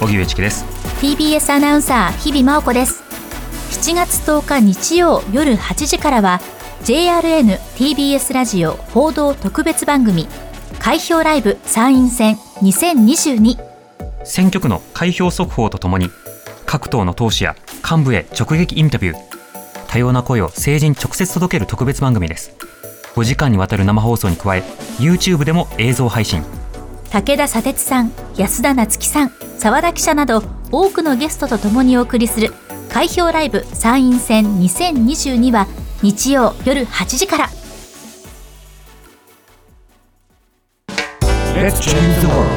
荻上チキです。TBS アナウンサー日々真央子です。7月10日日曜夜8時からは JRN TBS ラジオ報道特別番組開票ライブ参院選2022選挙区の開票速報とともに各党の党首や幹部へ直撃インタビュー。多様な声を政治に直接届ける特別番組です。5時間にわたる生放送に加え YouTube でも映像配信。武田砂鉄さん安田夏樹さん澤田記者など多くのゲストとともにお送りする開票ライブ参院選2022は日曜夜8時から。Let's change the world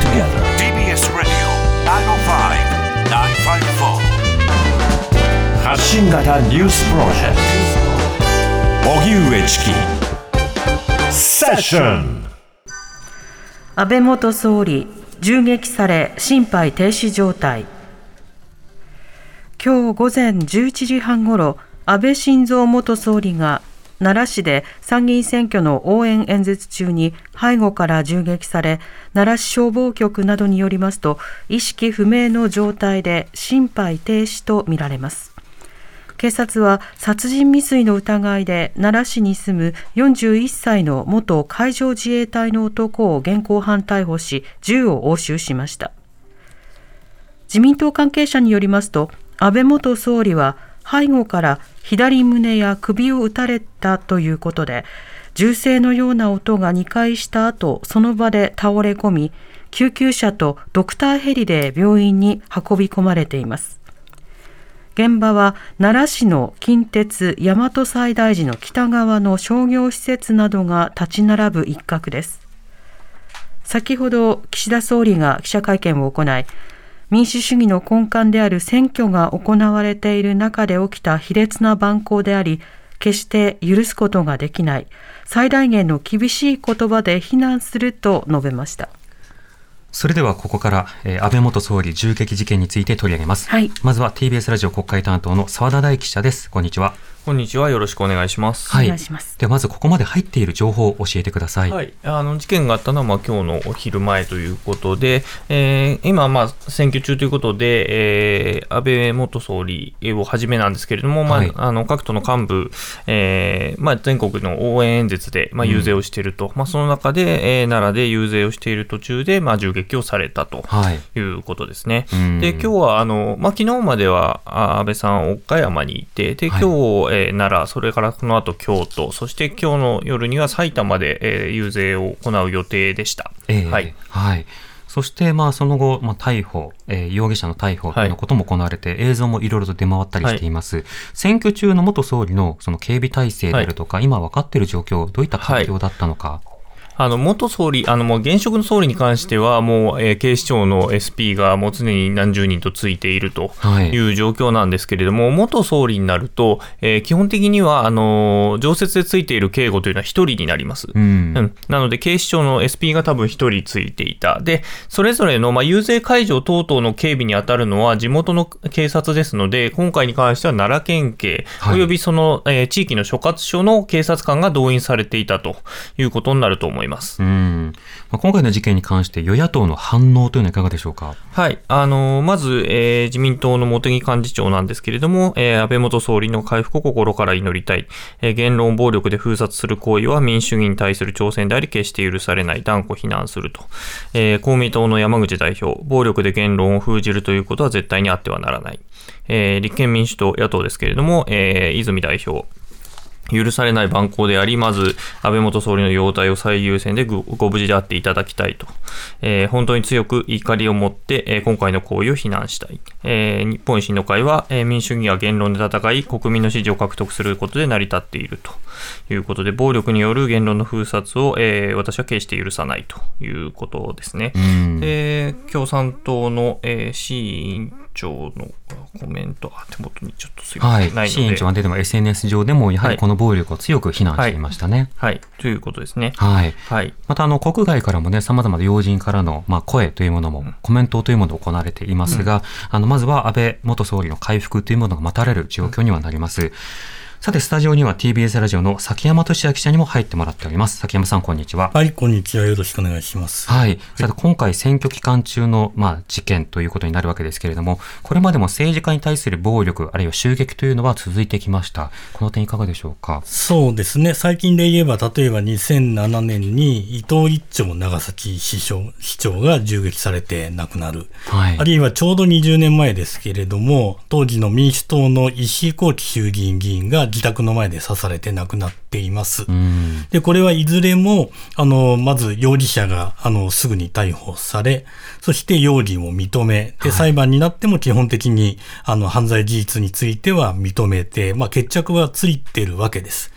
together. TBS Radio 905-954発信型ニュースプロジェクト。荻上チキ。セッション安倍元総理銃撃され心肺停止状態。今日午前11時半ごろ安倍晋三元総理が奈良市で参議院選挙の応援演説中に背後から銃撃され奈良市消防局などによりますと意識不明の状態で心肺停止とみられます。警察は殺人未遂の疑いで奈良市に住む41歳の元海上自衛隊の男を現行犯逮捕し銃を押収しました。自民党関係者によりますと安倍元総理は背後から左胸や首を撃たれたということで銃声のような音が2回した後その場で倒れ込み救急車とドクターヘリで病院に運び込まれています。現場は奈良市の近鉄大和西大寺の北側の商業施設などが立ち並ぶ一角です。先ほど岸田総理が記者会見を行い民主主義の根幹である選挙が行われている中で起きた卑劣な蛮行であり決して許すことができない最大限の厳しい言葉で非難すると述べました。それではここから、えー安倍元総理銃撃事件について取り上げます、はい。まずは TBS ラジオ国会担当の澤田大記者です。こんにちはこんにちは。よろしくお願いします。はい。お願いします。ではまずここまで入っている情報を教えてください、はい、あの事件があったのは、まあ、今日のお昼前ということで、えー今、まあ、選挙中ということで、えー安倍元総理をはじめなんですけれども、まあはい。あの各党の幹部、えーまあ、全国の応援演説で、まあ、遊説をしていると、まあ、その中で、えー奈良で遊説をしている途中で、まあ、銃撃をされたとはい。いうことですね。うん。で今日はあの、まあ、昨日まではあ安倍さん、岡山にいて、で今日、はいえー奈良、それからこの後京都、そして今日の夜には埼玉で、えー遊説を行う予定でした。ええはいはい。そして、まあ、その後、まあ、逮捕、えー容疑者の逮捕というのことも行われて、映像もいろいろと出回ったりしています。選挙中の元総理のその警備体制であるとか、今分かっている状況、どういった環境だったのか。あの元総理、あのもう現職の総理に関しては、もう、えー警視庁の SP がもう常に何十人とついているとはいいう状況なんですけれども、元総理になると、えー基本的にはあの常設でついている警護というのは1人になります。うん。うん、なので、警視庁の SP が多分1人ついていた。で、それぞれの、まあ、遊説会場等々の警備に当たるのは地元の警察ですので、今回に関しては奈良県警、はいおよびその、えー地域の所轄署の警察官が動員されていたということになると思います。うんまあ、今回の事件に関して、与野党の反応というのはいかがでしょうか？はい。あのーまず、えー自民党の茂木幹事長なんですけれども、えー安倍元総理の回復を心から祈りたい。えー言論暴力で封殺する行為は民主主義に対する挑戦であり、決して許されない。断固非難すると。えー公明党の山口代表、暴力で言論を封じるということは絶対にあってはならない。えー立憲民主党野党ですけれども、えー泉代表、許されない蛮行であり、まず安倍元総理の容体を最優先でごご無事であっていただきたいと、えー本当に強く怒りを持って、えー今回の行為を非難したい。えー日本維新の会は、えー民主主義は言論で戦い、国民の支持を獲得することで成り立っているということで、暴力による言論の封殺を、えー私は決して許さないということですね。うん。で共産党の、えー、市委員長のコメント、あ手元にちょっとすいまはい。せん、ない市委員ので。長が出ても SNS 上でも、やはりこの暴力を強く非難していましたね。はい、ということですね。はい。はい。また、あの、国外からもね、様々な要人からの、まあ、声というものも、コメントというものが行われていますが、あの、まずは安倍元総理の回復というものが待たれる状況にはなります。さて、スタジオには TBS ラジオの崎山俊也記者にも入ってもらっております。崎山さん、こんにちは。はい、こんにちは。よろしくお願いします。はい。さて、今回選挙期間中の、まあ、事件ということになるわけですけれども、これまでも政治家に対する暴力、あるいは襲撃というのは続いてきました。この点いかがでしょうか？そうですね。最近で言えば、例えば2007年に伊藤一長長崎市長市長が銃撃されて亡くなる。はいあ。るいはちょうど20年前ですけれども、当時の民主党の石井幸喜衆議院議員が自宅の前で刺されて亡くなっています。うん。で、これはいずれも、あの、まず容疑者が、あの、すぐに逮捕され、そして容疑を認め、で、裁判になっても基本的に、あの、犯罪事実については認めて、まあ、決着はついてるわけです。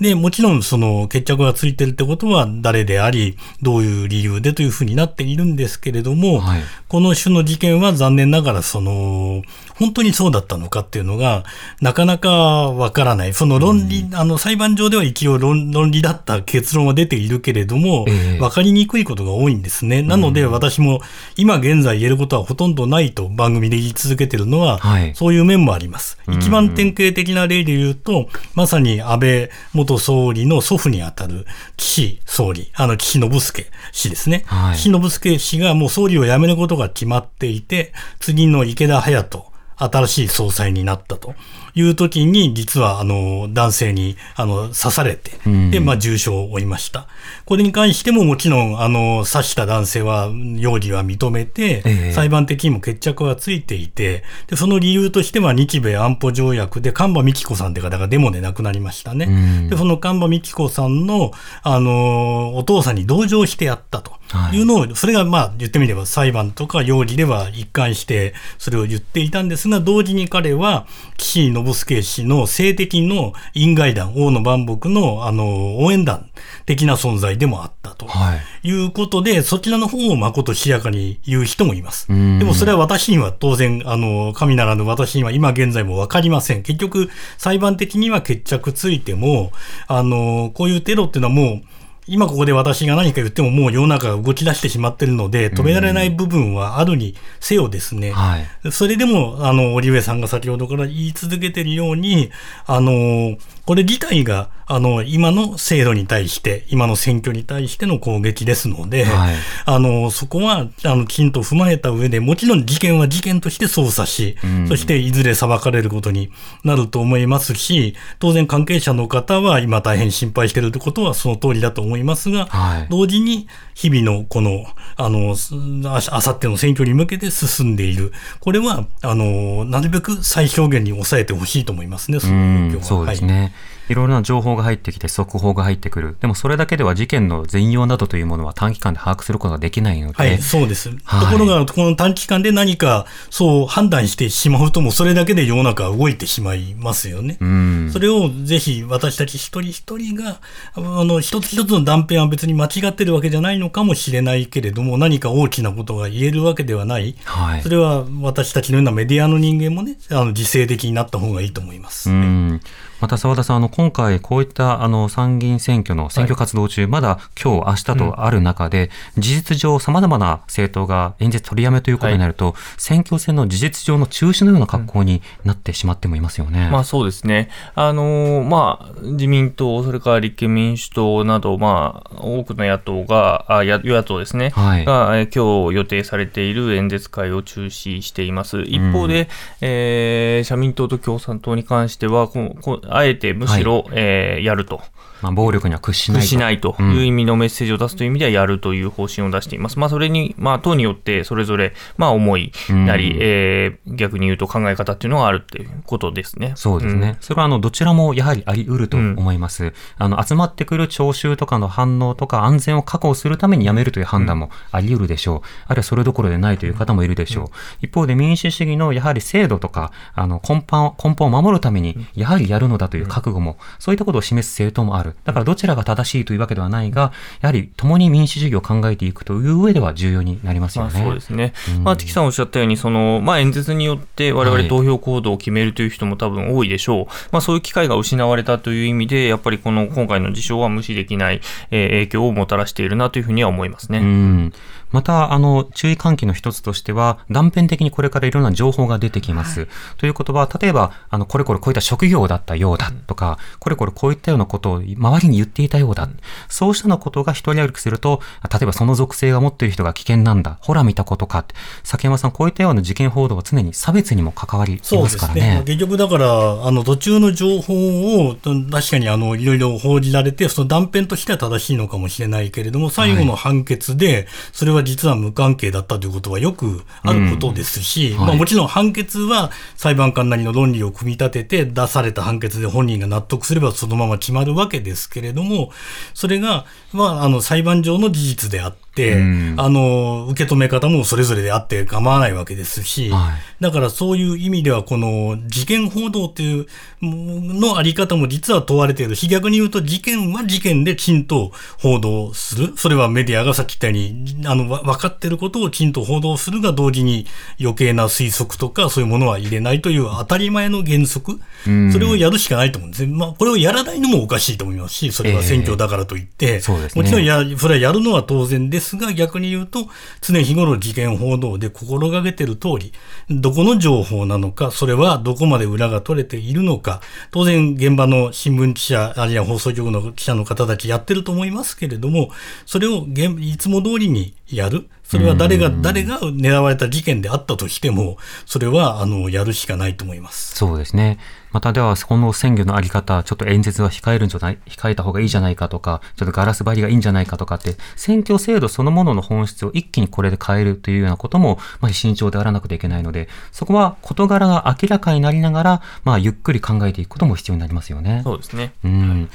で、もちろん、その、決着がついてるってことは、誰であり、どういう理由でというふうになっているんですけれども、はいこの種の事件は残念ながら、その、本当にそうだったのかっていうのが、なかなかわからない。その論理、あの、裁判上では一応論論理だった結論は出ているけれども、ええわかりにくいことが多いんですね。なので、私も今現在言えることはほとんどないと番組で言い続けてるのは、はいそういう面もあります。うん一番典型的な例で言うと、まさに安倍元総理の祖父にあたる岸総理、あの岸信介氏ですね。はい岸信介氏がもう総理を辞めることが決まっていて、次の池田隼人、新しい総裁になったと。いう時に、実はあの男性にあの刺されて、うん。で、まあ重傷を負いました。これに関してももちろん、あの、刺した男性は容疑は認めて、ええ。裁判的にも決着はついていて、で、その理由としては日米安保条約で神場美紀子さんって方がデモで亡くなりましたね。うん。で、その神場美紀子さんの、あの、お父さんに同情してやったというのを、それがまあ言ってみれば裁判とか容疑では一貫してそれを言っていたんですが、同時に彼は岸信介氏の性的の院外団、大野万博のあの応援団的な存在でもあったと。はい。いうことで、そちらの方をまことしやかに言う人もいます。うんでもそれは私には当然、あの、神ならぬ私には今現在もわかりません。結局、裁判的には決着ついても、あの、こういうテロっていうのはもう、今ここで私が何か言ってももう世の中が動き出してしまってるので、止められない部分はあるにせよですね。はい。それでも、あの、織上さんが先ほどから言い続けているように、あの、これ自体が、あの、今の制度に対して、今の選挙に対しての攻撃ですので、はいあの、そこは、あの、きちんと踏まえた上で、もちろん事件は事件として捜査し、うんそしていずれ裁かれることになると思いますし、当然関係者の方は今大変心配しているということはその通りだと思いますが、はい同時に日々のこの、あの、すああさっての選挙に向けて進んでいる。これは、あの、なるべく最小限に抑えてほしいと思いますね、その。そうですね。いろいろな情報が入ってきて、速報が入ってくる。でもそれだけでは事件の全容などというものは短期間で把握することができないので、はい、そうです。はいところが、この短期間で何かそう判断してしまうと、もうそれだけで世の中は動いてしまいますよね。うん。それをぜひ私たち一人一人が、あの、一つ一つの断片は別に間違ってるわけじゃないのかもしれないけれども、何か大きなことが言えるわけではない。はいそ。れは私たちのようなメディアの人間もね、あの、自制的になった方がいいと思います。うんまた澤田さん、あの今回、こういったあの参議院選挙の選挙活動中、まだ今日明日とある中で、事実上、さまざまな政党が演説取りやめということになると、選挙戦の事実上の中止のような格好になってしまってもいますよね。まあそうですね。あのーまあ、自民党、それから立憲民主党など、まあ、多くの野党が、あや与野党ですね、はい。が、えー今日予定されている演説会を中止しています。一方で、えー社民党と共産党に関しては、ここあえてむしろ、えーやると。まあ、暴力には屈しないしないという意味のメッセージを出すという意味ではやるという方針を出しています。まあ、それに、まあ、党によってそれぞれ、まあ、思いなり、うんえー逆に言うと考え方っていうのがあるっていうことですね。そうですね。それはあのどちらもやはりあり得ると思います。あの集まってくる聴衆とかの反応とか安全を確保するためにやめるという判断もあり得るでしょう。あるいはそれどころでないという方もいるでしょう。一方で民主主義のやはり制度とかあの根本を根本を守るためにやはりやるのだという覚悟も、そういったことを示す政党もある。だからどちらが正しいというわけではないが、やはり共に民主主義を考えていくという上では重要になりますよね。まあ、そうですね。うんまあ、テキさんおっしゃったように、その、まあ、演説によって我はい々投票行動を決めるという人も多分多いでしょう。まあ、そういう機会が失われたという意味で、やっぱりこの今回の事象は無視できない、えー影響をもたらしているなというふうには思いますね。うんまた、あの、注意喚起の一つとしては、断片的にこれからいろんな情報が出てきます。ということは、例えば、あの、これこれこういった職業だったようだとか、これこれこういったようなことを周りに言っていたようだ。そうしたようなことが一人歩きすると、例えばその属性が持っている人が危険なんだ。ほら見たことかって。崎山さん、こういったような事件報道は常に差別にも関わりますからね。結局だから、あの、途中の情報を、確かにあの、いろいろ報じられて、その断片としては正しいのかもしれないけれども、最後の判決で、それは実は無関係だったということはよくあることですし、うんはいまあもちろん判決は裁判官なりの論理を組み立てて出された判決で本人が納得すればそのまま決まるわけですけれども、それが、まあ、あの、裁判上の事実であって、うん。あの、受け止め方もそれぞれであって構わないわけですし、はい。だからそういう意味では、この事件報道っていうものあり方も実は問われているし、逆に言うと事件は事件できちんと報道する。それはメディアがさっき言ったように、あの、わ分かってることをきちんと報道するが同時に余計な推測とかそういうものは入れないという当たり前の原則。うん。それをやるしかないと思うんです。ね。まあ、これをやらないのもおかしいと思いますし、それは選挙だからといって、そうですね。もちろんや、それはやるのは当然ですですが、逆に言うと、常日頃事件報道で心がけてる通り、どこの情報なのか、それはどこまで裏が取れているのか、当然現場の新聞記者、あるいは放送局の記者の方たちやってると思いますけれども、それをいつも通りにやる。それは誰が、誰が狙われた事件であったとしても、それは、あの、やるしかないと思います。そうですね。またでは、この選挙のあり方、ちょっと演説は控えるんじゃない、控えた方がいいじゃないかとか、ちょっとガラス張りがいいんじゃないかとかって、選挙制度そのものの本質を一気にこれで変えるというようなことも、まあ、慎重であらなくてはいけないので、そこは事柄が明らかになりながら、まあ、ゆっくり考えていくことも必要になりますよね。そうですね。うん。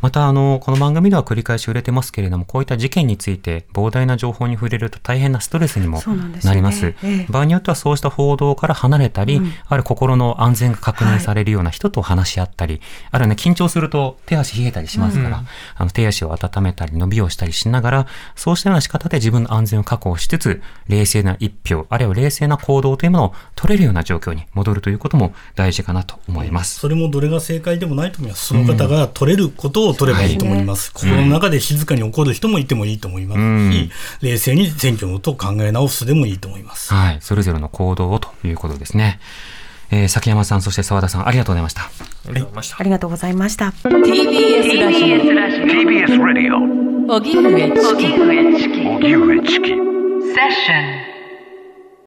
また、あの、この番組では繰り返し触れてますけれども、こういった事件について膨大な情報に触れると大変なストレスにもなんですよねなります。ええ場合によってはそうした報道から離れたり、うんあるいは心の安全が確認されるような人と話し合ったり、あるいはね、緊張すると手足冷えたりしますから、うんあの手足を温めたり伸びをしたりしながら、そうしたような仕方で自分の安全を確保しつつ、冷静な一票、あるいは冷静な行動というものを取れるような状況に戻るということも大事かなと思います。それもどれが正解でもないと思います。その方が取れることを取ればいいと思います。心の中で静かに怒る人もいてもいいと思いますし、うん冷静に選挙のことを考え直すでもいいと思います。はい。それぞれの行動をということですね。えー、崎山さん、そして澤田さん、ありがとうございました。ありがとうございましたあ。りがとうございました。TBS ラジ TBS Radio オ荻上チキ荻上チキセッション